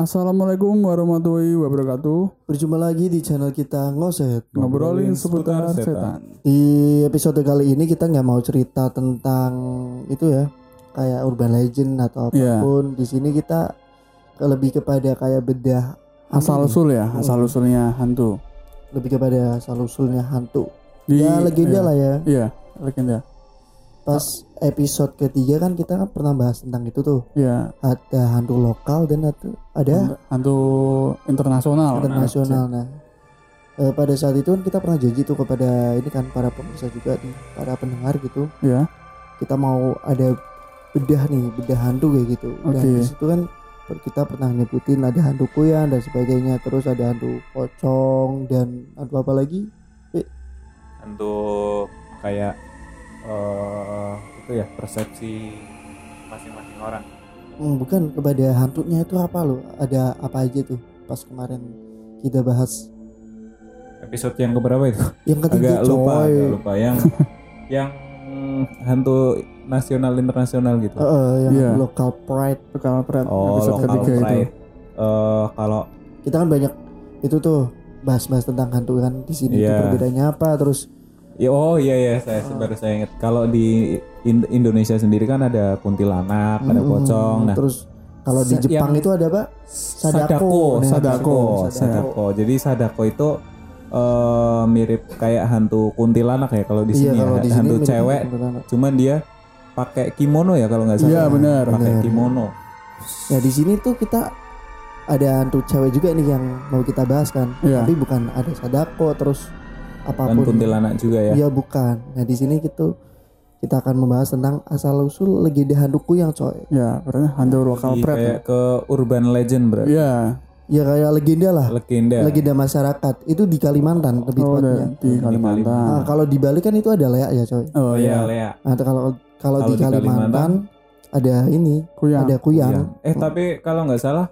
Assalamualaikum warahmatullahi wabarakatuh. Berjumpa lagi di channel kita Ngoset. Ngobrolin seputar setan. Di episode kali ini kita nggak mau cerita tentang itu ya, kayak urban legend atau Iya. apa pun. Di sini kita ke- lebih kepada kayak bedah Asal usul ya, asal usulnya hantu. lebih kepada asal usulnya hantu. Di- ya legenda iya. lah ya. Iya, legenda. Pas episode ketiga kan kita kan pernah bahas tentang itu tuh. Iya, Ada hantu lokal dan ada, ada hantu internasional. internasional. Nah, eh, pada saat itu kan kita pernah janji tuh kepada ini kan para pemirsa juga nih, para pendengar gitu. Iya. Kita mau ada bedah nih, bedah hantu kayak gitu. Dan Oke. di situ kan kita pernah nyebutin ada hantu kuyang dan sebagainya. Terus ada hantu pocong dan hantu apa lagi? untuk kayak eh itu ya persepsi masing-masing orang Hmm, bukan kepada hantunya itu apa loh? Ada apa aja tuh pas kemarin kita bahas episode yang keberapa itu yang ketiga agak lupa coy. agak lupa yang yang hantu nasional internasional gitu eh, yang Iya. local pride Bekal Pret, oh episode lokal ketiga itu. pride Eh, kalau kita kan banyak itu tuh bahas-bahas tentang hantu kan di sini Iya. itu perbedaannya apa terus ya oh iya ya saya baru saya ingat. Kalau di In- Indonesia sendiri kan ada kuntilanak ada pocong nah. Terus kalau di Jepang itu ada apa? Sadako. Sadako. Nah, sadako sadako. sadako. Jadi sadako itu eh, mirip kayak hantu kuntilanak ya kalau di iya sini kalau ya di sini hantu cewek cuman dia pakai kimono ya kalau nggak salah Iya, benar. pakai Benar. kimono. Ya di sini tuh kita ada hantu cewek juga nih yang mau kita bahas kan. Iya. tapi bukan ada Sadako terus dan apa pun kuntilanak juga ya Iya bukan nah di sini gitu kita akan membahas tentang asal usul legenda hantu yang coy Ya, berarti hantu lokal Di- Pret. ya. kayak ke urban legend bro Iya. ya kayak legenda lah legenda legenda masyarakat itu di Kalimantan lebih Oh, tepatnya di Kalimantan. Nah, kalau di Bali kan itu ada leak ya coy Oh iya iya, Lea Nah, kalau kalau di di Kalimantan, Kalimantan, ada ini, Kuyang. ada kuyang. Iya. eh tapi kalau nggak salah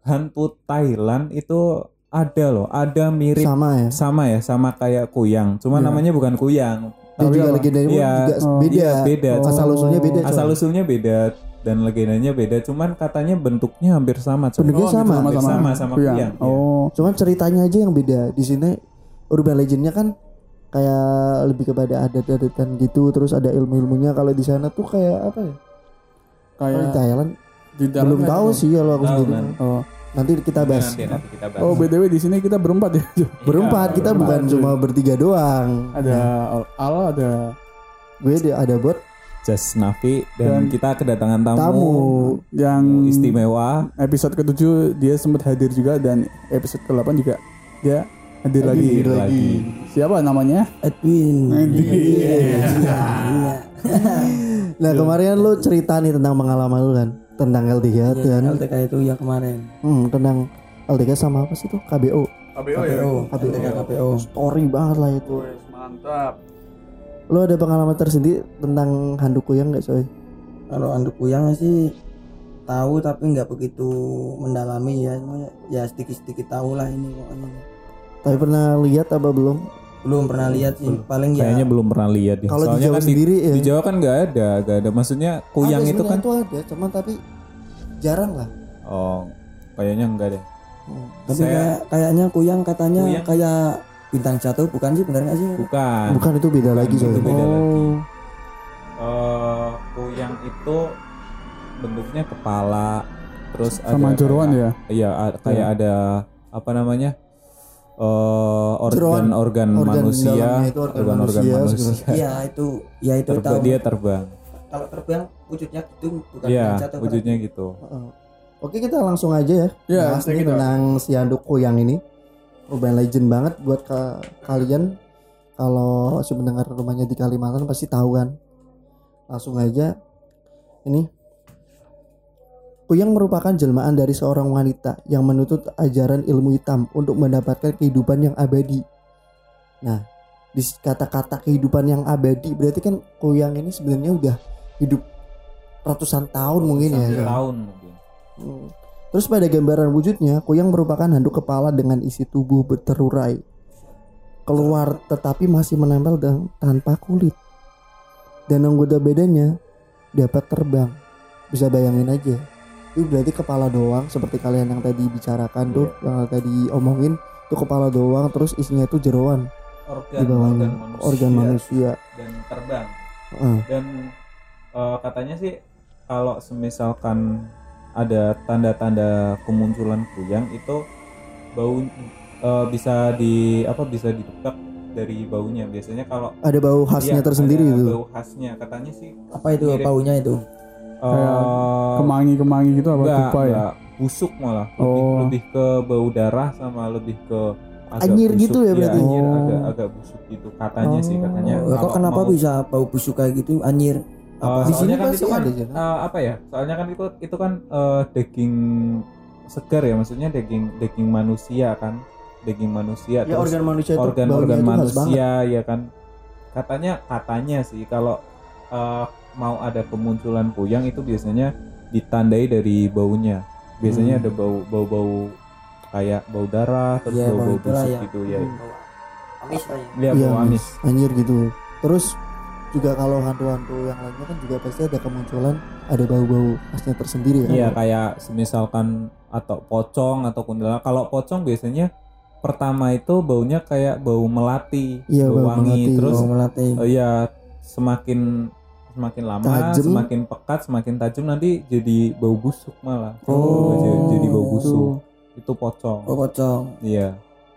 hantu Thailand itu ada loh ada mirip Sama ya. sama ya sama kayak kuyang cuma Iya. namanya bukan kuyang Dan Tapi juga apa? legendanya pun Iya. juga Oh. beda. Iya, beda. Asal usulnya beda. asal usulnya beda dan legendanya beda cuman katanya bentuknya hampir sama. Bentuknya Oh, gitu, sama. Hampir sama sama Kuyang. kuyang, iya. Oh, Cuman ceritanya aja yang beda. Di sini urban legendnya kan kayak lebih kepada adat-adatan gitu, terus ada ilmu-ilmunya. Kalau di sana tuh kayak apa ya? Kalau di kayak Thailand di belum tahu sih kalau aku sendiri. kan? Oh, Nanti kita bahas. nanti nanti kita bahas oh btw di sini kita berempat ya. Berempat kita bukan cuma bertiga doang. ada Al, Al, ada Gue ada- ada buat Just Nafi dan, Dan kita kedatangan tamu, tamu. yang istimewa episode ke-7 dia sempat hadir juga dan episode ke-8 juga dia hadir lagi. Hadir lagi. Siapa namanya? Edwin. Nah kemarin lu cerita nih tentang pengalaman lu kan tentang LTK dan LTK itu yang kemarin. Hmm, tentang LTK sama apa sih tuh KBO KBO KPO LTK KPO story banget lah itu. Mantap. lu ada pengalaman tersendiri tentang hantu kuyang nggak coy? Kalau anduk kuyang sih tahu tapi nggak begitu mendalami ya. Ya sedikit sedikit tahu lah ini pokoknya. Tapi pernah lihat apa belum belum pernah lihat sih. paling ya kayaknya belum pernah lihat ya. kalau di Soalnya Jawa kan sendiri di, ya. di Jawa kan nggak ada nggak ada. Maksudnya kuyang Ada itu kan itu ada cuman tapi jarang lah. Oh kayaknya enggak deh. Hmm. tapi Saya- kayak kayaknya kuyang katanya Kuyang. kayak bintang jatuh bukan sih benar nggak sih? Bukan. Bukan itu beda lagi itu beda lagi. oh. Eh, kuyang itu bentuknya kepala terus Sama ada kayak- ya. iya kayak ada apa namanya eh organ Jeroan. organ Organ manusia. itu organ organ manusia, manusia. Iya itu ya itu Terba- tahu. dia terbang. Kalau terbang wujudnya gitu bukan iya jatuh kan? wujudnya gitu. Heeh. Oke kita langsung aja ya. Ya, langsung nih kita. tentang si handuk kuyang ini. Urban legend banget buat ka- kalian. Kalau si mendengar rumahnya di Kalimantan pasti tahu kan. Langsung aja. Ini Kuyang merupakan jelmaan dari seorang wanita yang menuntut ajaran ilmu hitam untuk mendapatkan kehidupan yang abadi. Nah, di kata-kata kehidupan yang abadi berarti kan Kuyang ini sebenarnya udah hidup ratusan tahun mungkin ya. Tahun mungkin Hmm. Terus pada gambaran wujudnya, kuyang merupakan handuk kepala dengan isi tubuh berterurai. Keluar tetapi masih menempel dan tanpa kulit. Dan anggota badannya dapat terbang. Bisa bayangin aja. Itu berarti kepala doang seperti kalian yang tadi bicarakan tuh yang tadi omongin itu kepala doang terus isinya itu jeroan. Organ di bawahnya. organ organ manusia dan terbang. Heeh. dan eh, katanya sih kalau semisalkan ada tanda-tanda kemunculan kuyang itu bau eh, bisa di apa bisa didetek dari baunya. Biasanya kalau ada bau khasnya iya, tersendiri ada itu. bau khasnya. Katanya sih apa itu Mirip. baunya itu eh, kemangi-kemangi gitu apa enggak, dupa ya enggak, busuk malah lebih, Oh. lebih ke bau darah sama lebih ke agak Anyir busuk. gitu ya Iya, berarti? anyir Oh. agak agak busuk gitu katanya sih katanya Oh, kok Kalau kenapa mau- bisa bau busuk kayak gitu anjir Eh, apa Di sini kan itu kan ada, eh, apa ya? Soalnya kan itu itu kan eh, daging segar ya, maksudnya daging daging manusia kan, daging manusia ya terus organ manusia khas banget. manusia ya kan. Katanya katanya sih kalau eh, mau ada kemunculan kuyang itu biasanya ditandai dari baunya. Biasanya Hmm. ada bau bau bau kayak bau darah terus Iya, bau bau busuk ya. gitu ya. Hmm. amis lah ya Iya Iya, bau amis. anjir gitu terus juga kalau hantu-hantu yang lainnya kan juga pasti ada kemunculan ada bau-bau khasnya tersendiri kan Iya kayak misalkan atau pocong atau kuntilanak. Kalau pocong biasanya pertama itu baunya kayak bau melati, Iya, bau bau wangi. melati. Terus bau melati oh iya semakin semakin lama, Tajem. semakin pekat, semakin tajam nanti jadi bau busuk malah. Oh. jadi, jadi bau gitu. busuk. Itu pocong. oh pocong Iya.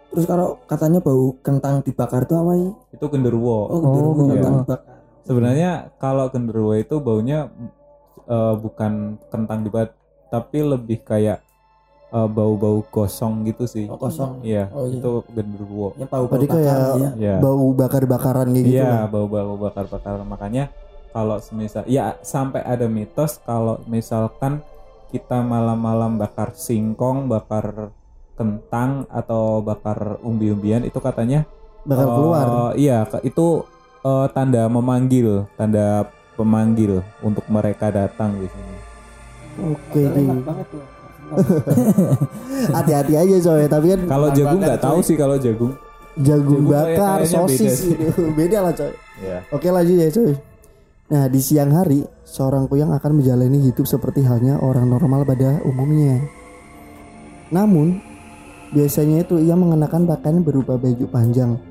terus kalau katanya bau kentang dibakar itu apa ya Itu genderuwo. oh, Oh, gitu, iya. kentang dibakar Sebenarnya kalau genderuwo itu baunya eh, bukan kentang dibakar, tapi lebih kayak eh, bau-bau gosong gitu sih. oh, kosong Iya, Oh, iya. itu genderuwo. ya bau bau Berarti kayak ya bau bakar-bakaran gitu Iya, bau-bau bakar-bakar. Makanya kalau semisal ya sampai ada mitos kalau misalkan kita malam-malam bakar singkong, bakar kentang atau bakar umbi-umbian itu katanya bakal eh, keluar. Iya, itu eh, tanda memanggil, tanda pemanggil untuk mereka datang di sini. oke tuh. Hati-hati aja coy tapi kan Kalau jagung nggak tahu sih kalau jagung. jagung Jagung bakar beda sosis. gitu beda lah coy Ya. oke lanjut ya coy nah di siang hari seorang kuyang akan menjalani hidup seperti halnya orang normal pada umumnya. Namun biasanya itu ia mengenakan pakaian berupa baju panjang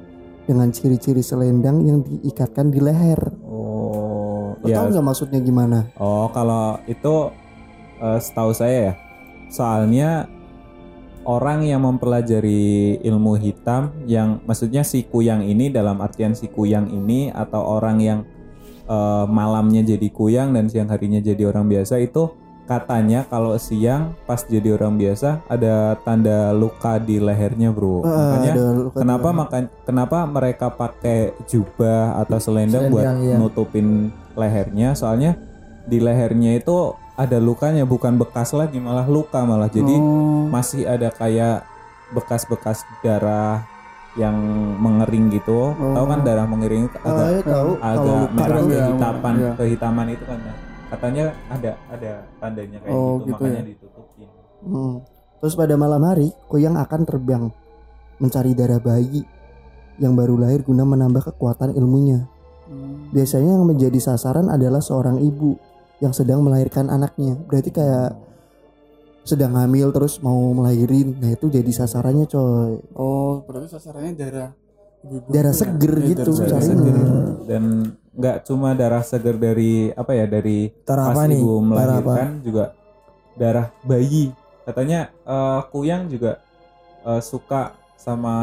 dengan ciri-ciri selendang yang diikatkan di leher. Oh, Lo tahu nggak maksudnya gimana? Oh, kalau itu eh, setahu saya ya. Soalnya orang yang mempelajari ilmu hitam yang maksudnya si kuyang ini dalam artian si kuyang ini atau orang yang eh, malamnya jadi kuyang dan siang harinya jadi orang biasa itu katanya kalau siang pas jadi orang biasa ada tanda luka di lehernya, Bro. Ah, Makanya kenapa makan kenapa mereka pakai jubah atau selendang buat iya. nutupin lehernya soalnya di lehernya itu ada lukanya bukan bekas lagi malah luka malah jadi Oh. masih ada kayak bekas-bekas darah yang mengering gitu tahu kan darah mengering itu Ah, agak ya tahu kalau agak merah tuh ya, kehitaman iya. kehitaman itu kan nah, katanya ada ada tandanya kayak Oh, gitu, gitu makanya ya. ditutupin Hmm. Terus pada malam hari, kuyang akan terbang mencari darah bayi yang baru lahir guna menambah kekuatan ilmunya. Biasanya yang menjadi sasaran adalah seorang ibu yang sedang melahirkan anaknya. Berarti kayak sedang hamil terus mau melahirin. Nah, itu jadi sasarannya, coy. Oh, berarti sasarannya darah Darah itu ya? seger Iya, gitu, darah seger. dan nggak cuma darah seger dari apa ya dari darah pas apa nih ibu darah apa melahirkan juga darah bayi katanya eh, kuyang juga eh, suka sama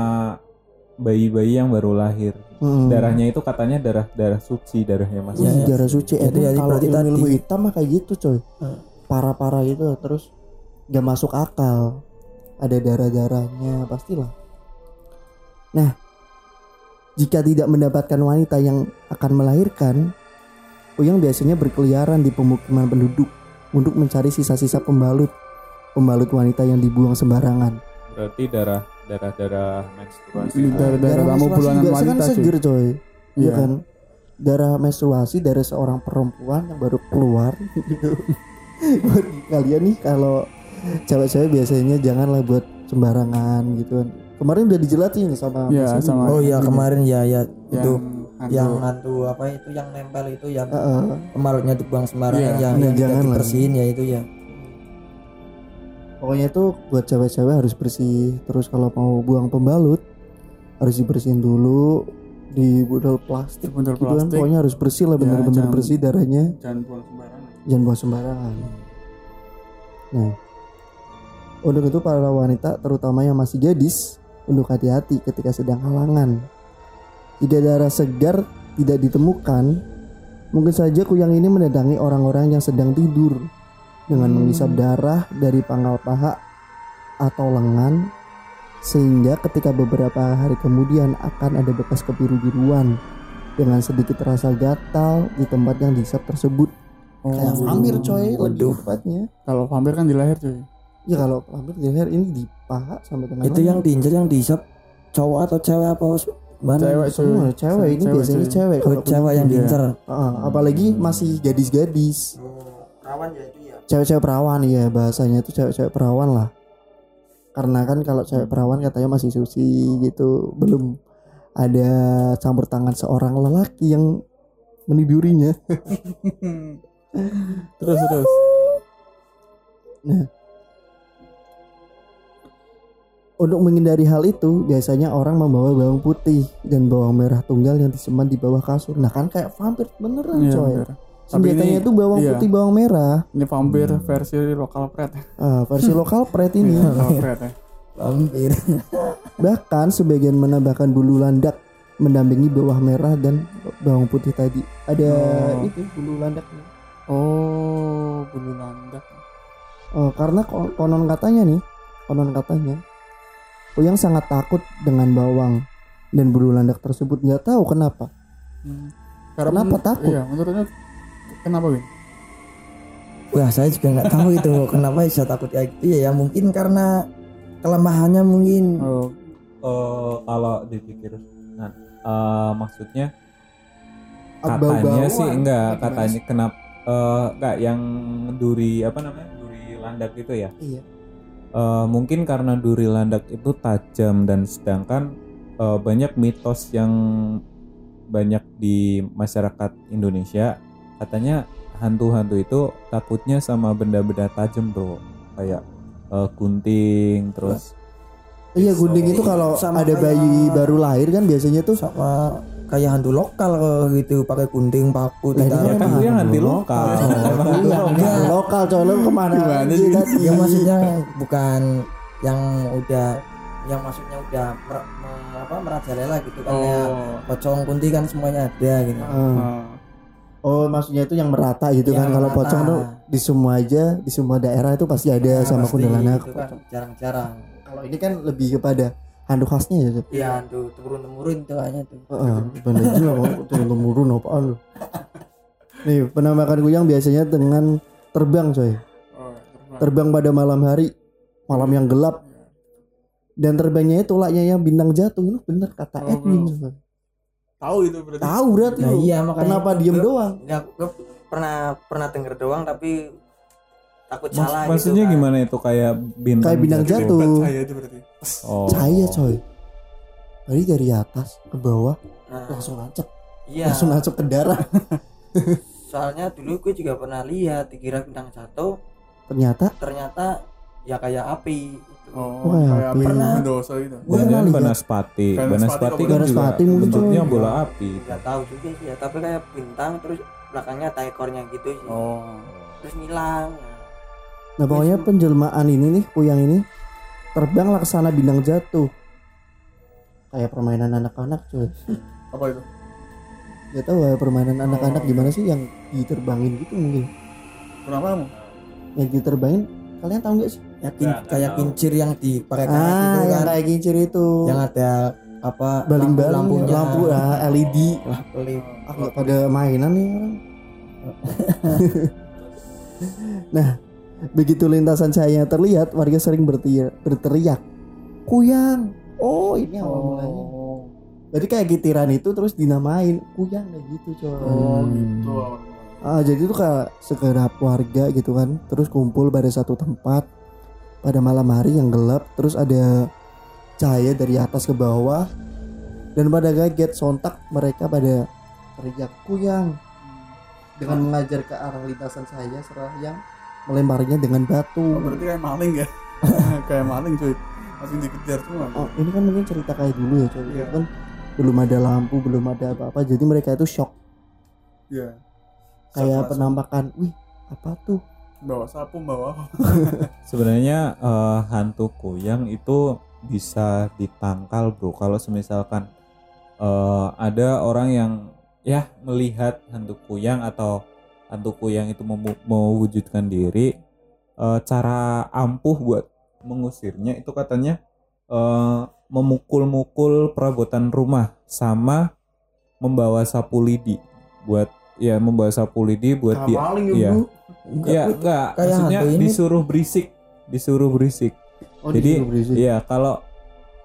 bayi-bayi yang baru lahir Hmm. darahnya itu katanya darah darah suci darahnya mas iya. darah suci. Jadi- jadi kalau ilmu, hitam mah kayak gitu, coy. Hmm. Parah-parah itu terus gak masuk akal. Ada darah-darahnya pastilah. Nah, jika tidak mendapatkan wanita yang akan melahirkan, Uyang biasanya berkeliaran di pemukiman penduduk untuk mencari sisa-sisa pembalut pembalut wanita yang dibuang sembarangan. berarti darah darah darah menstruasi Ini darah darah kamu bulanan kan wanita cuy. seger coy. Iya Iya. kan? Darah menstruasi dari seorang perempuan yang baru keluar gitu. buat kalian nih kalau cewek-cewek biasanya janganlah buat sembarangan gitu kan. Kemarin udah dijelasin sama Iya, Indi. sama- oh iya kemarin ya ya itu Yang hantu apa itu yang nempel itu yang Heeh. pemalutnya dibuang sembarangan Iya. yang, Nah, yang jangan dibersihin ya itu ya pokoknya itu buat cewek-cewek harus bersih terus kalau mau buang pembalut harus dibersihin dulu di botol plastik Botol gitu kan plastik. pokoknya harus bersih lah Ya, bener-bener jangan- bersih darahnya jangan buang sembarangan jangan buang sembarangan nah untuk itu para wanita terutama yang masih gadis untuk hati-hati ketika sedang halangan. Jika darah segar tidak ditemukan mungkin saja kuyang ini mendatangi orang-orang yang sedang tidur dengan mengisap darah dari pangkal paha atau lengan sehingga ketika beberapa hari kemudian akan ada bekas kebiru-biruan dengan sedikit rasa gatal di tempat yang dihisap tersebut. Oh, kayak vampir coy lebih Waduh. tepatnya. Kalau vampir kan di leher cuy ya kalau vampir di leher ini di paha sampai dengan itu yang diinjak yang dihisap cowok atau cewek apa mana? Cewek semua cewek. ini biasanya cuy. cewek oh, kalau cewek yang diincar. Heeh, apalagi masih gadis-gadis. Rawan ya itu ya? Cewek-cewek perawan ya bahasanya itu cewek-cewek perawan lah. Karena kan kalau cewek perawan katanya masih suci gitu belum ada campur tangan seorang lelaki yang menidurinya terus terus Untuk menghindari hal itu, biasanya orang membawa bawang putih dan bawang merah tunggal yang disimpan di bawah kasur. Nah kan kayak vampir beneran Iya, coy. Tapi Senjatanya itu bawang iya. putih, bawang merah. ini vampir versi lokal pret Ah, versi lokal pret ini. lokal pret ya vampir Bahkan sebagian menambahkan bulu landak mendampingi bawang merah dan bawang putih tadi. Ada Oh. itu bulu landaknya. oh bulu landak Oh, karena ko- konon katanya nih, konon katanya, Uyang sangat takut dengan bawang dan bulu landak tersebut. Nggak tahu kenapa. Hmm. Kenapa men- takut? iya menurutnya kenapa Win wah saya juga nggak tahu itu kenapa bisa takut kayak gitu ya ya mungkin karena kelemahannya mungkin oh Eh, kalau dipikir nah, eh, maksudnya katanya sih enggak Gimana katanya kenapa eh, enggak yang duri apa namanya duri landak itu ya Iya. Eh, mungkin karena duri landak itu tajam dan sedangkan eh, banyak mitos yang banyak di masyarakat Indonesia. Katanya hantu-hantu itu takutnya sama benda-benda tajam bro. Kayak eh, gunting terus Iya gunting itu kalau Sama ada bayi baru lahir kan biasanya tuh sama kayak hantu lokal gitu pakai gunting paku Lah, ini tidak kan ya emang hantu lokal. lokal Emang hantu lokal. lokal coy lu ke mana Gimana sih? tadi? ya maksudnya bukan yang udah yang maksudnya udah mer, me- apa merajalela gitu kan kayak oh pocong kunti kan semuanya ada gitu Heeh. Ah. Oh maksudnya itu yang merata gitu Yang kan kalau pocong tuh di semua aja di semua daerah itu pasti ada Nah, sama pasti kuntilanak. itu kan jarang-jarang Kalau ini kan lebih kepada hantu khasnya ya. Sob. iya hantu turun temurun tuh kayaknya tuh Heeh, bener juga kok turun temurun apaan lu. Nih penampakan kuyang biasanya dengan terbang coy. oh terbang. Terbang pada malam hari, malam yang gelap. Dan terbangnya itu laknya yang bintang jatuh. Ini bener kata Oh, Edwin. tahu itu berarti Tahu berarti nah iya makanya Kenapa diem Gua- doang? nggak pernah pernah denger doang tapi takut Mas- salah maksudnya gitu kan. gimana itu kayak bintang Kayak bintang jatuh. Hebat saya itu berarti oh. Cahaya coy. Tadi dari atas ke bawah nah, langsung nancep, iya langsung nancep ke darah. soalnya dulu gue juga pernah lihat dikira bintang jatuh Ternyata ternyata ya kayak api gitu. oh, Oh, kayak api. pernah. Mendoza gitu Gua pernah lihat. Banaspati. Banaspati kan juga bentuknya bola api. nggak tahu juga sih ya tapi kayak bintang terus belakangnya ada ekornya gitu sih oh terus ngilang Nah pokoknya penjelmaan ini nih kuyang ini terbang laksana bintang jatuh. Kayak permainan anak-anak cuy. apa itu Gak tahu ya permainan Oh. anak-anak gimana sih yang diterbangin gitu mungkin. kenapa kamu Yang diterbangin kalian tahu nggak sih? ya kin- Nggak, nggak kayak tahu. kincir yang dipakai kayak Ah yang kan kayak kincir itu. yang ada apa Baling-baling lampunya lampu ah, LED. Ah nggak pada mainan nih orang. nah begitu lintasan cahaya terlihat warga sering berteriak, berteriak kuyang. Oh ini awal mulanya. oh Jadi kayak gitiran itu terus dinamain kuyang kayak gitu coy. oh Hmm. gitu Ah, jadi itu kayak segenap warga gitu kan, terus kumpul pada satu tempat pada malam hari yang gelap, terus ada cahaya dari atas ke bawah, dan pada kaget sontak mereka pada teriak kuyang dengan mengajar ke arah lintasan saya seraya yang melemparnya dengan batu. Oh, berarti kayak maling ya kayak maling cuy langsung dikejar semua Oh, ini kan mungkin cerita kayak dulu ya coy. Iya. Kan belum ada lampu, belum ada apa-apa. Jadi mereka itu shock iya kayak Langsung penampakan. Wih, apa tuh? bawa sapu bawa apa Sebenarnya eh, hantu kuyang itu bisa ditangkal bro. Kalau semisalkan eh, ada orang yang ya melihat hantu kuyang atau hantu kuyang itu mewujudkan diri, eh, cara ampuh buat mengusirnya itu katanya eh, memukul-mukul perabotan rumah sama membawa sapu lidi buat ya membawa sapu lidi buat dia iya. bro. Enggak, Maksudnya disuruh berisik, disuruh berisik. Oh, Jadi, disuruh berisik. Iya, kalau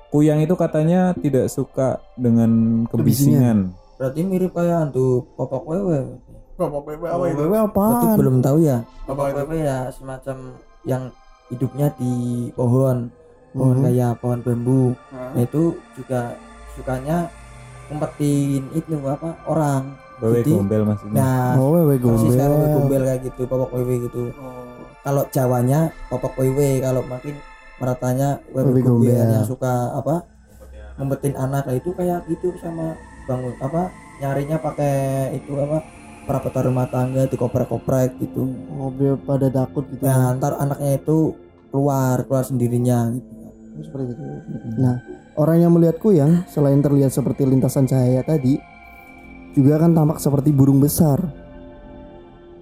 kuyang itu katanya tidak suka dengan kebisingan. berarti mirip kayak hantu popok wewe bawa pepe apa itu? Berarti apaan? belum tahu ya. Apa itu wewe ya semacam yang hidupnya di pohon. Pohon Mhm. kayak pohon bambu. Nah, nah itu juga sukanya ngumpetin itu apa orang. Wewe Jadi, gombel maksudnya. nah Oh, wewe wewe gombel. gombel kayak gitu popok wewe gitu. Oh. Kalau Jawanya popok wewe. Kalau makin meratanya wewe Wewe gombel. gombel. yang suka apa ngumpetin anak. Nah itu kayak gitu sama bangun apa nyarinya pakai itu apa perabotan rumah tangga dikoprek-koprek gitu Oh, biar pada takut gitu. nah ntar anaknya itu keluar keluar sendirinya gitu Oh, seperti itu. Nah, orang yang melihat kuyang selain terlihat seperti lintasan cahaya tadi, juga akan tampak seperti burung besar.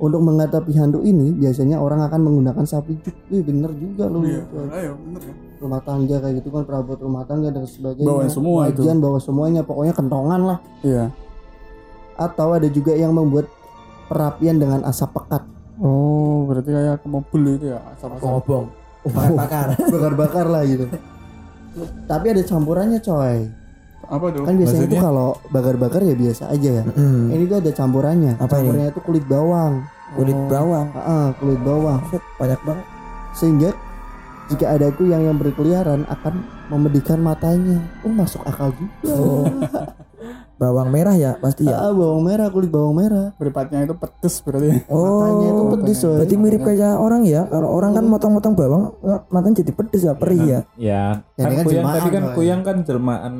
Untuk menghadapi hantu ini, biasanya orang akan menggunakan sapu juk. Wih, bener juga loh. iya ayo bener ya Rumah tangga kayak gitu kan perabot rumah tangga dan sebagainya. Bawa semua itu. Wajan bawa semuanya, pokoknya kentongan lah. iya Atau ada juga yang membuat perapian dengan asap pekat. oh berarti kayak ke mobil itu ya sama ngobong bakar-bakar Bakar-bakar lah gitu. Tapi ada campurannya coy. apa tuh Kan biasanya Maksudnya? tuh kalau bakar-bakar ya biasa aja ya. Mm. Ini tuh ada campurannya. Apa ini? campurannya itu kulit bawang. kulit Oh. bawang Ah, ah, kulit bawang. Banyak banget Sehingga jika ada kuyang yang berkeliaran akan memedihkan matanya. Oh, masuk akal juga. Oh. bawang merah ya pasti ya Ah, bawang merah, kulit bawang merah. beripatnya itu pedes berarti Matanya itu oh pedes berarti mirip kayak orang ya kalau orang kan motong-motong bawang matanya jadi pedes ya perih ya Ya, Ya, kan kan kuyang tadi kan kuyang kan jelmaan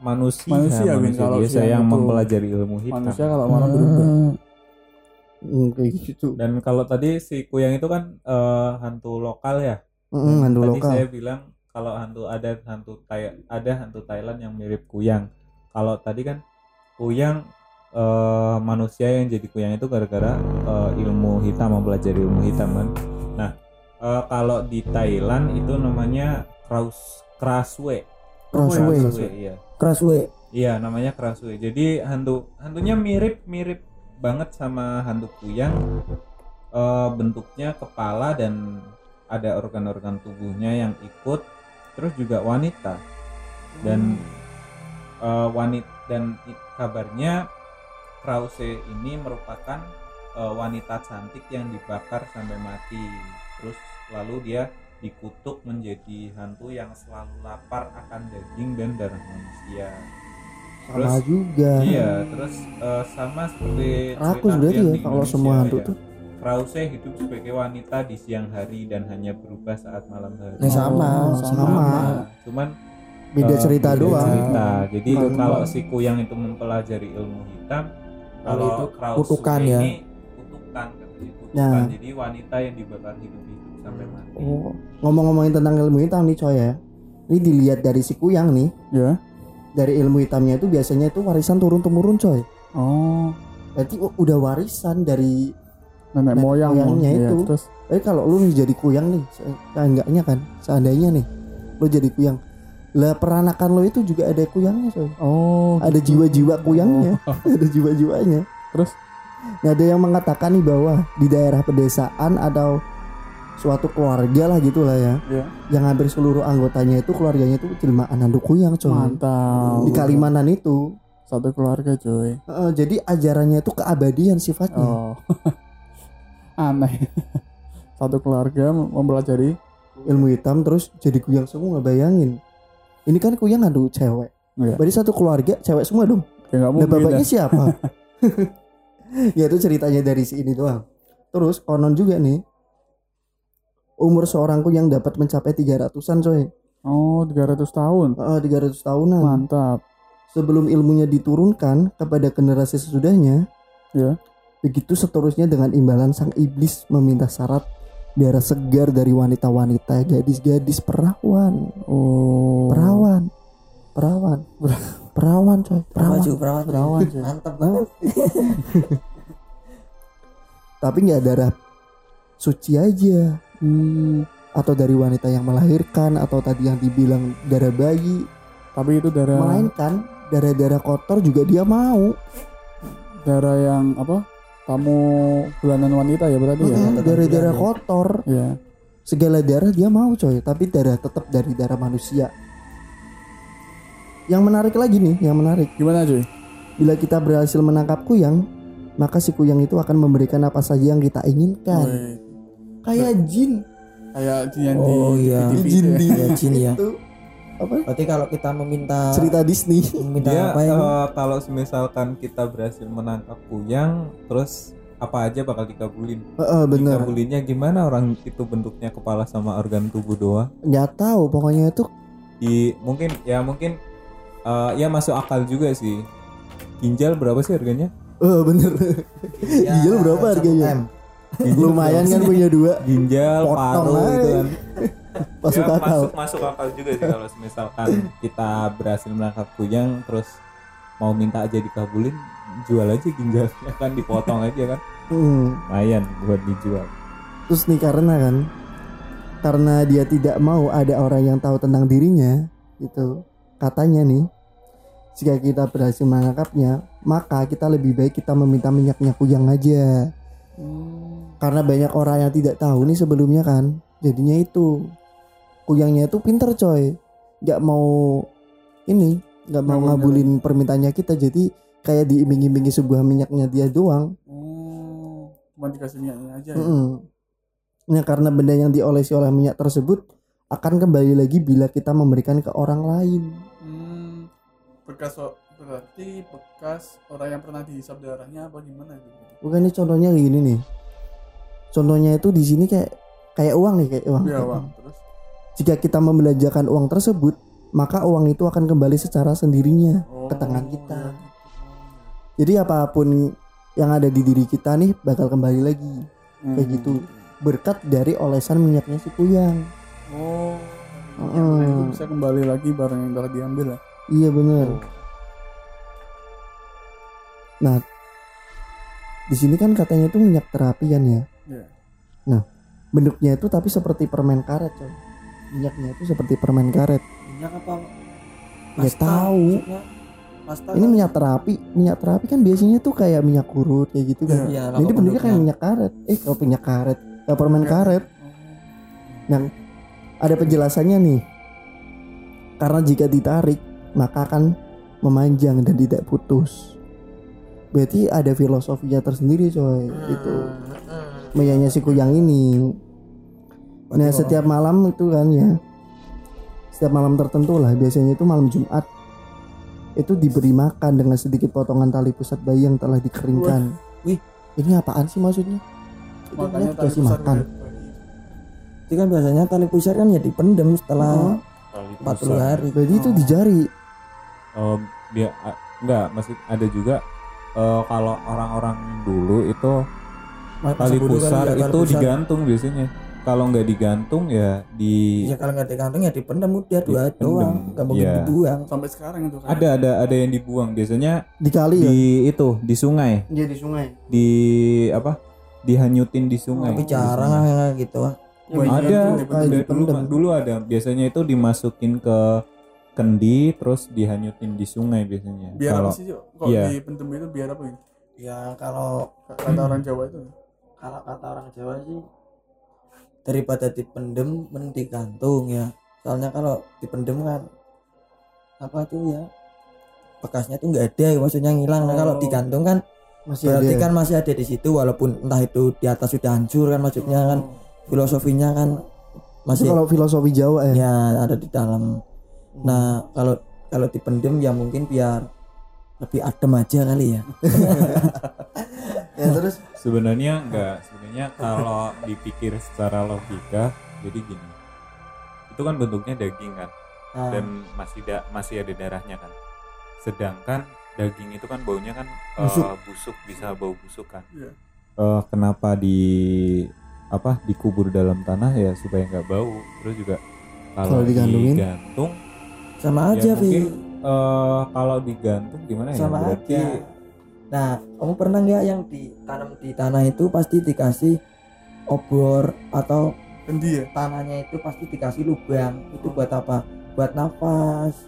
manusia, Manusia, Win, kalau biasa yang itu mempelajari ilmu hitam. manusia kalau malam berubah Hmm. Hmm, kayak gitu. Dan kalau tadi si kuyang itu kan eh, hantu lokal ya. Mm, hantu tadi lokal. saya bilang kalau hantu ada hantu Thai ada hantu Thailand yang mirip kuyang. Kalau tadi kan kuyang eh, manusia yang jadi kuyang itu gara-gara eh, ilmu hitam mempelajari ilmu hitam kan. Nah eh, kalau di Thailand itu namanya kraus kraswe. Kraswe, iya. keras we Iya, namanya Kraswe. Jadi hantu hantunya mirip-mirip banget sama hantu kuyang. Eh, bentuknya kepala dan ada organ-organ tubuhnya yang ikut. Terus juga wanita. Dan wanita dan kabarnya Krause ini merupakan eh, wanita cantik yang dibakar sampai mati. Terus lalu dia dikutuk menjadi hantu yang selalu lapar akan daging dan darah manusia. Sama juga. Iya, terus eh, sama seperti berarti yang ya kalau semua hantu ya. tuh. Krause hidup sebagai wanita di siang hari dan hanya berubah saat malam hari. Nah, sama, Oh, sama. sama. Cuman Beda eh, cerita beda doang. cerita. Jadi Kalau- kalau si kuyang itu mempelajari ilmu hitam, kalau itu kutukan ya. ini kutukan katanya kutukan. Nah. Jadi wanita yang dibakar hidup-hidup sampai mati. Oh, ngomong-ngomongin tentang ilmu hitam nih coy ya. Ini dilihat dari si kuyang nih, ya dari ilmu hitamnya itu biasanya itu warisan turun temurun coy. oh Berarti udah warisan dari nenek Nenek moyang moyangnya Iya, itu. terus Eh kalau lu nih jadi kuyang nih, seenggaknya kan, seandainya nih, lu jadi kuyang. Lah peranakan lo itu juga ada kuyangnya coy. oh Ada jiwa-jiwa kuyangnya, ada jiwa-jiwanya. Terus? Nah, ada yang mengatakan nih bahwa di daerah pedesaan atau suatu keluarga lah gitulah ya, ya yang hampir seluruh anggotanya itu keluarganya itu jelmaan hantu kuyang coy. mantap Di Kalimantan itu. satu keluarga cuy Heeh, jadi ajarannya itu keabadian sifatnya. oh aneh satu keluarga mempelajari Ilmu hitam terus jadi kuyang semua bayangin. Ini kan kuyang hantu cewek. Iya. Berarti satu keluarga cewek semua dong. ya Nah mungkin bapaknya dah. siapa? ya itu ceritanya dari si ini doang. Terus konon juga nih umur seorang kuyang dapat mencapai 300-an coy. Oh, 300 tahun. Eh, 300 tahunan. Mantap. Sebelum ilmunya diturunkan kepada generasi sesudahnya, Ya. begitu seterusnya dengan imbalan sang iblis meminta syarat darah segar dari wanita-wanita, gadis-gadis perawan, Oh. perawan, perawan, perawan coy, perawan. Baju perawat Perawan, cuy. mantep banget Tapi nggak darah suci aja, Hmm, atau dari wanita yang melahirkan, atau tadi yang dibilang darah bayi, tapi itu darah melainkan darah-darah kotor juga dia mau. darah yang apa? Kamu bulanan wanita ya berarti ya? Mm-mm, tetap darah-darah kotor, Iya. segala darah dia mau coy, tapi darah tetap dari darah manusia. Yang menarik lagi nih, yang menarik. Gimana cuy? Bila kita berhasil menangkap kuyang, maka si kuyang itu akan memberikan apa saja yang kita inginkan. Kayak jin. kayak yang di Oh, iya. TV Jin itu di ya. ya jin ya Itu apa? berarti kalau kita meminta Cerita Disney. meminta Dia apa ya kalau misalkan kita berhasil menangkap kuyang, terus apa aja bakal dikabulin. Heeh, bener. Dikabulinnya gimana orang itu bentuknya kepala sama organ tubuh doang? Nggak tahu, pokoknya itu Di mungkin ya mungkin eh, ya masuk akal juga sih. Ginjal berapa sih harganya? eh bener. Ya, Ginjal berapa harganya? 1 M. Lumayan kan punya dua. Ginjal, Potong paru aja. itu kan. Masuk Ya, akal. masuk masuk akal juga sih kalau misalkan kita berhasil menangkap kuyang terus mau minta aja dikabulin jual aja ginjalnya kan dipotong aja kan Hmm. lumayan buat dijual Terus nih karena kan karena dia tidak mau ada orang yang tahu tentang dirinya, itu katanya nih jika kita berhasil menangkapnya, maka kita lebih baik kita meminta minyaknya kuyang aja. Karena banyak orang yang tidak tahu nih sebelumnya kan, jadinya itu kuyangnya itu pinter coy, nggak mau ini, nggak mau mau ngabulin permintaannya kita, jadi kayak diiming-imingi sebuah minyaknya dia doang. Oh, cuma dikasih minyaknya aja ya. Mm-mm. Nah, karena benda yang diolesi oleh minyak tersebut akan kembali lagi bila kita memberikan ke orang lain. Hmm, bekas berarti bekas orang yang pernah dihisap darahnya apa gimana gitu. Bukan ini contohnya gini nih. Contohnya itu di sini kayak kayak uang nih kayak uang. Iya, Bang. Terus Jika kita membelanjakan uang tersebut, maka uang itu akan kembali secara sendirinya oh, ke tangan kita. iya. Jadi apa pun yang ada di diri kita nih bakal kembali lagi Hmm. kayak gitu. Berkat dari olesan minyaknya si kuyang. Oh. Mm-mm. yang itu bisa kembali lagi barang yang telah diambil ya. Iya bener. Nah, di sini kan katanya itu minyak terapi kan ya. Iya. Bentuknya itu tapi seperti permen karet coy. Minyaknya itu seperti permen karet. minyak apa Nggak tahu. maksudnya pasta Ini kan? minyak terapi. Minyak terapi kan biasanya tuh kayak minyak kurut kayak gitu kan. Ini kalau bentuknya kayak minyak karet. Eh, kalau minyak karet, kayak permen karet. Yang ada penjelasannya nih. Karena jika ditarik, maka akan memanjang dan tidak putus. Berarti ada filosofinya tersendiri coy. Itu minyaknya si kuyang ini. Nah setiap malam itu kan ya. Setiap malam tertentu lah Biasanya itu malam Jumat. Itu diberi makan dengan sedikit potongan tali pusat bayi yang telah dikeringkan. Wih. Ini apaan sih maksudnya? Itu Makanya tali dikasih pusar makan. Itu kan biasanya tali pusar kan ya dipendem setelah Oh, 40 hari. Berarti itu di jari. Oh, dia enggak maksud ada juga eh, kalau orang-orang dulu itu tali pusar tali itu digantung biasanya. Kalau nggak digantung ya di ya kalau nggak digantung ya dipendem udah dua Dipendem, doang nggak mungkin iya. dibuang Sampai sekarang itu kan. ada ada ada yang dibuang biasanya Dikali ya? di itu di sungai Iya di sungai di apa dihanyutin di sungai tapi jarang gitu ah. Bayi ada dulu, dipendem. dulu ada biasanya itu dimasukin ke kendi terus dihanyutin di sungai biasanya Biar kalau apa sih, Cok? Kok iya. dipendem itu biar apa gitu? ya kalau Kata orang Jawa itu. kalau kata orang Jawa sih daripada dipendem mending digantung ya. Soalnya kalau dipendem kan apa tuh ya bekasnya tuh nggak ada maksudnya ngilang. Nah, kalau Oh. digantung kan Masih berarti ada. kan masih ada di situ walaupun entah itu di atas sudah hancur kan maksudnya kan filosofinya kan Itu masih kalau filosofi Jawa ya? Ya ada di dalam. Nah kalau kalau dipendem ya mungkin biar lebih adem aja kali ya Ya terus sebenarnya enggak sebenarnya kalau dipikir secara logika Jadi gini. Itu kan bentuknya daging kan Nah, dan masih da- masih ada darahnya kan. Sedangkan daging itu kan baunya kan eh, Busuk. busuk bisa bau busuk kan. Iya. Eh, kenapa di apa dikubur dalam tanah ya supaya nggak bau. Terus juga Kalau kalau digantungin? digantung sama ya aja mungkin Vi eh, kalau digantung gimana ya? sama Berarti aja nah kamu pernah nggak yang ditanam di tanah itu pasti dikasih obor atau Kendi ya? tanahnya itu pasti dikasih lubang itu buat apa? Buat nafas.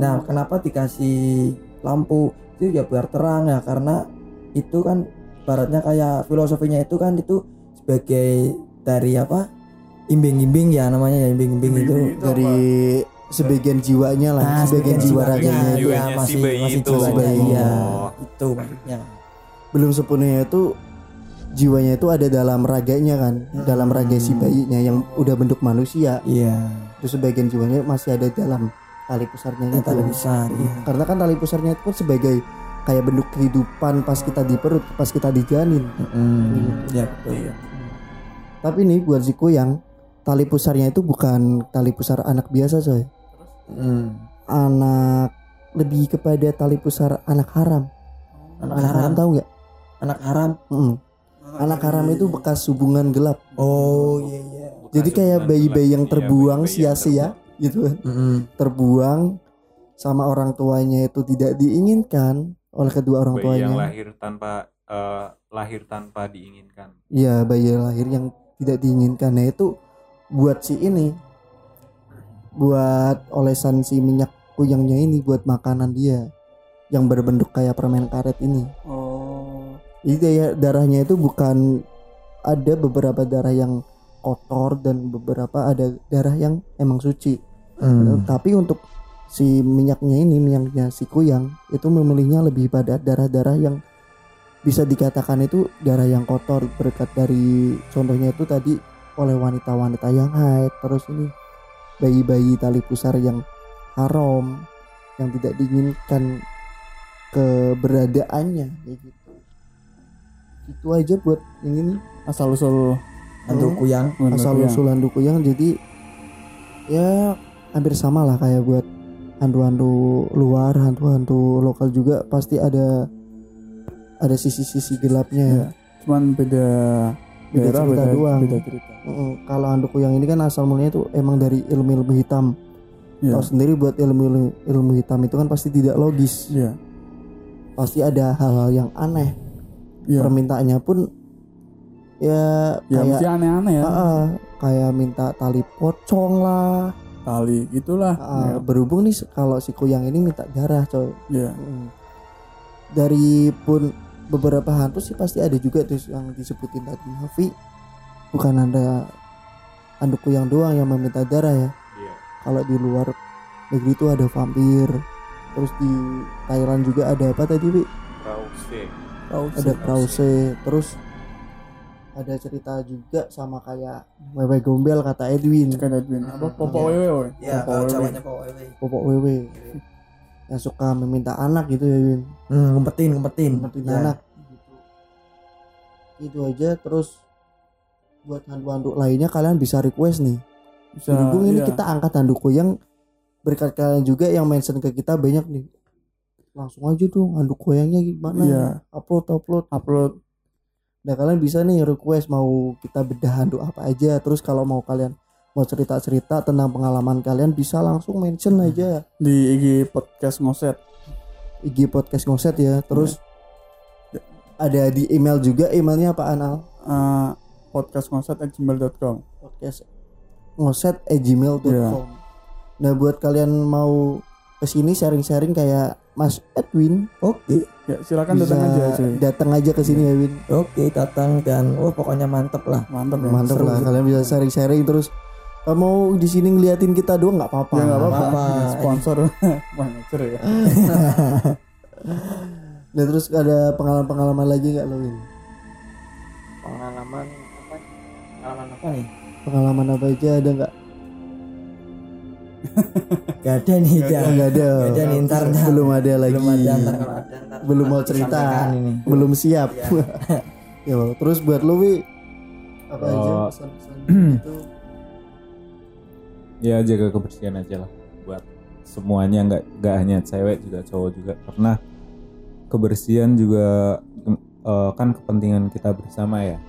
Nah kenapa dikasih lampu? Itu ya biar terang ya karena itu kan baratnya kayak filosofinya itu kan itu sebagai dari apa? Imbing-imbing ya namanya ya imbing-imbing itu Imbing-imbing itu dari sebagian jiwanya lah Nah, sebagian sebagian jiwa raganya iya. itu. jiwanya si masih- bayi masih itu. jiwanya, iya. Oh. itu maksudnya belum sepenuhnya itu jiwanya itu ada dalam raganya kan dalam raga si bayinya yang udah bentuk manusia iya terus sebagian jiwanya masih ada dalam tali pusarnya yang itu tali besar iya. karena kan tali pusarnya itu kan sebagai kayak bentuk kehidupan pas kita di perut pas kita dijanin Mm, ya betul Iya. tapi nih buat si kuyang tali pusarnya itu bukan tali pusar anak biasa coy Mm. anak lebih kepada tali pusar anak haram. Anak anak haram haram. tahu nggak? Anak haram? Mm-mm. anak haram itu bekas hubungan gelap. Oh iya iya. Jadi kayak hubungan bayi-bayi yang Iya, terbuang yang sia-sia gitu kan. Mm-mm. terbuang sama orang tuanya itu tidak diinginkan oleh kedua orang bayi yang tuanya. lahir tanpa eh, lahir tanpa diinginkan. Iya bayi lahir yang tidak diinginkan Nah itu buat si ini Buat olesan si minyak kuyangnya ini Buat makanan dia Yang berbentuk kayak permen karet ini Oh. Jadi daya- darahnya itu bukan Ada beberapa darah yang kotor Dan beberapa ada darah yang emang suci Mm. Tapi untuk si minyaknya ini Minyaknya si kuyang Itu memilihnya lebih pada darah-darah yang bisa dikatakan itu darah yang kotor berkat dari contohnya itu tadi oleh wanita-wanita yang haid terus ini bayi-bayi tali pusar yang haram yang tidak diinginkan keberadaannya kayak gitu itu aja buat yang ini Asal usul Hantu kuyang asal usul handu kuyang jadi ya hampir sama lah kayak buat hantu-hantu luar hantu-hantu lokal juga pasti ada ada sisi-sisi gelapnya ya. Cuman beda Beda daerah, cerita beda, doang. beda cerita. Mm, kalau hantu kuyang ini kan asal mulanya itu emang dari ilmu-ilmu hitam Iya. tahu sendiri buat ilmu ilmu hitam itu kan pasti tidak logis Iya. pasti ada hal-hal yang aneh Iya. permintaannya pun ya Ya kayak aneh-aneh ya. Ah, kayak minta tali pocong lah Tali gitulah. Ah, berhubung nih kalau si kuyang ini minta darah coy Iya. Mm. dari pun beberapa hantu sih pasti ada juga tuh yang disebutin tadi Hafi bukan ada hantu kuyang doang yang meminta darah ya Iya. kalau di luar negeri itu ada vampir terus di Thailand juga ada apa tadi Wi? Krause. ada krause terus ada cerita juga sama kayak wewe gombel kata Edwin Kan Edwin. Apa? Hmm, Popo iya. wewe. ya Popo wewe. Jawanya Pak Wewe popok wewe yang suka meminta anak gitu ya Win hmm, ngumpetin ngumpetin Ngumpetin Ya. anak gitu. itu aja terus buat hantu-hantu lainnya kalian bisa request nih. Bisa, berhubung ini iya. kita angkat handuku yang berkat kalian juga yang mention ke kita banyak nih. Langsung aja dong handuk koyangnya gimana? Iya. upload upload. Upload. Nah kalian bisa nih request mau kita bedah handuk apa aja. Terus kalau mau kalian mau cerita cerita tentang pengalaman kalian bisa langsung mention aja. Di IG podcast ngoset. IG podcast ngoset ya. Terus Iya. ada di email juga. Emailnya apa Anal Uh, podcast ngoset at gmail.com. podcast ngoset gmail.com Iya. nah buat kalian mau ke sini sharing-sharing kayak Mas Edwin oke Ya silakan bisa datang aja cuy. datang aja ke sini ya Win oke datang dan oh pokoknya mantep lah Mantap ya. mantap Seru lah sih. kalian bisa sharing-sharing terus kalau mau di sini ngeliatin kita doang nggak apa-apa Ya nggak apa-apa. apa-apa. Sponsor. Sponsor ya. nah terus ada pengalaman-pengalaman lagi nggak lo Win pengalaman apa pengalaman apa nih? Pengalaman apa aja ada nggak? Gak ada nih nggak gak ada Nggak ada nih, ntar belum ada lagi. belum ada ntar kalau ada ntar belum mau cerita. ini? Belum siap. Yo, terus buat lo Wi? Apa aja? Oh. pesan-pesan gitu? Ya jaga kebersihan aja lah. Buat semuanya nggak nggak hanya cewek juga cowok juga. Karena kebersihan juga eh, kan kepentingan kita bersama ya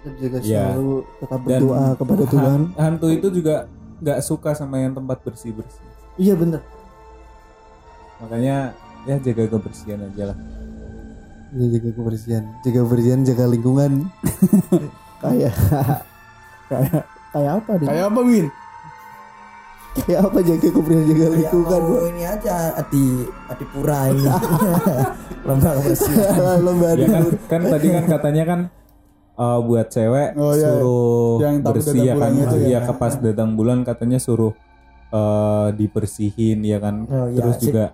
tetap jaga Iya. selalu tetap Dan berdoa kepada Tuhan. han- hantu itu juga nggak suka sama yang tempat bersih bersih iya bener. Makanya ya jaga kebersihan aja lah. Iya, jaga kebersihan. Jaga kebersihan jaga lingkungan. Kayak kayak kayak apa nih kayak apa Win kayak apa jaga kebersihan jaga Ya, lingkungan? mau ini aja adi adi pura ini lomba kebersihan. Lomba ya kan kan tadi kan katanya kan eh, buat cewek Oh, iya. suruh Yang bersih ya kan? itu iya ya. ke pas datang bulan katanya suruh eh, dibersihin ya kan? Oh, iya, terus sip. juga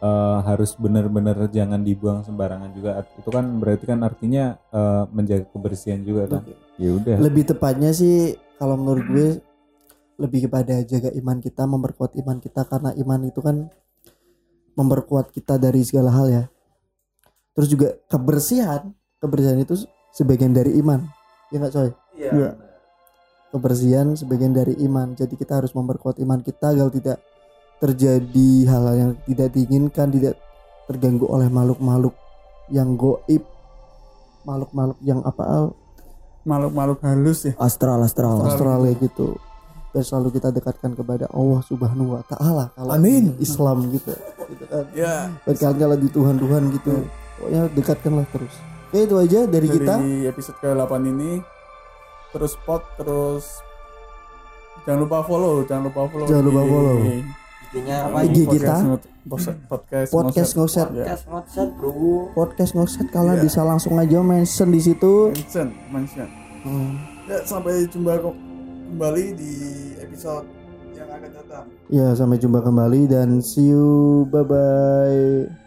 eh, harus benar-benar jangan dibuang sembarangan juga. Itu kan berarti kan artinya eh, menjaga kebersihan juga kan? Ya udah. Lebih tepatnya sih kalau menurut gue lebih kepada jaga iman kita memperkuat iman kita. Karena iman itu kan memperkuat kita dari segala hal ya. Terus juga kebersihan kebersihan itu sebagian dari iman. Ya nggak coy? Iya. kebersihan sebagian dari iman. Jadi kita harus memperkuat iman kita agar tidak terjadi hal-hal yang tidak diinginkan tidak terganggu oleh makhluk-makhluk yang goib makhluk-makhluk yang apa al makhluk-makhluk halus ya. Astral astral. Australia gitu. Dan selalu kita dekatkan kepada Allah Subhanahu wa taala kalau Amin. Islam gitu. Gitu kan. Ya. Dekatkanlah di Tuhan Tuhan gitu pokoknya dekatkanlah terus oke itu aja dari, kita. dari episode ke-8 ini. Terus pot terus jangan lupa follow jangan lupa follow Jangan lupa di- follow. intinya apa IG ini? kita. podcast podcast podcast podcast ngoset ya podcast WhatsApp bro. Podcast ngoset kalian Iya. bisa langsung aja mention di situ. Mention mention. Hmm. ya sampai jumpa kembali di episode yang akan datang. Ya sampai jumpa kembali dan see you. Bye bye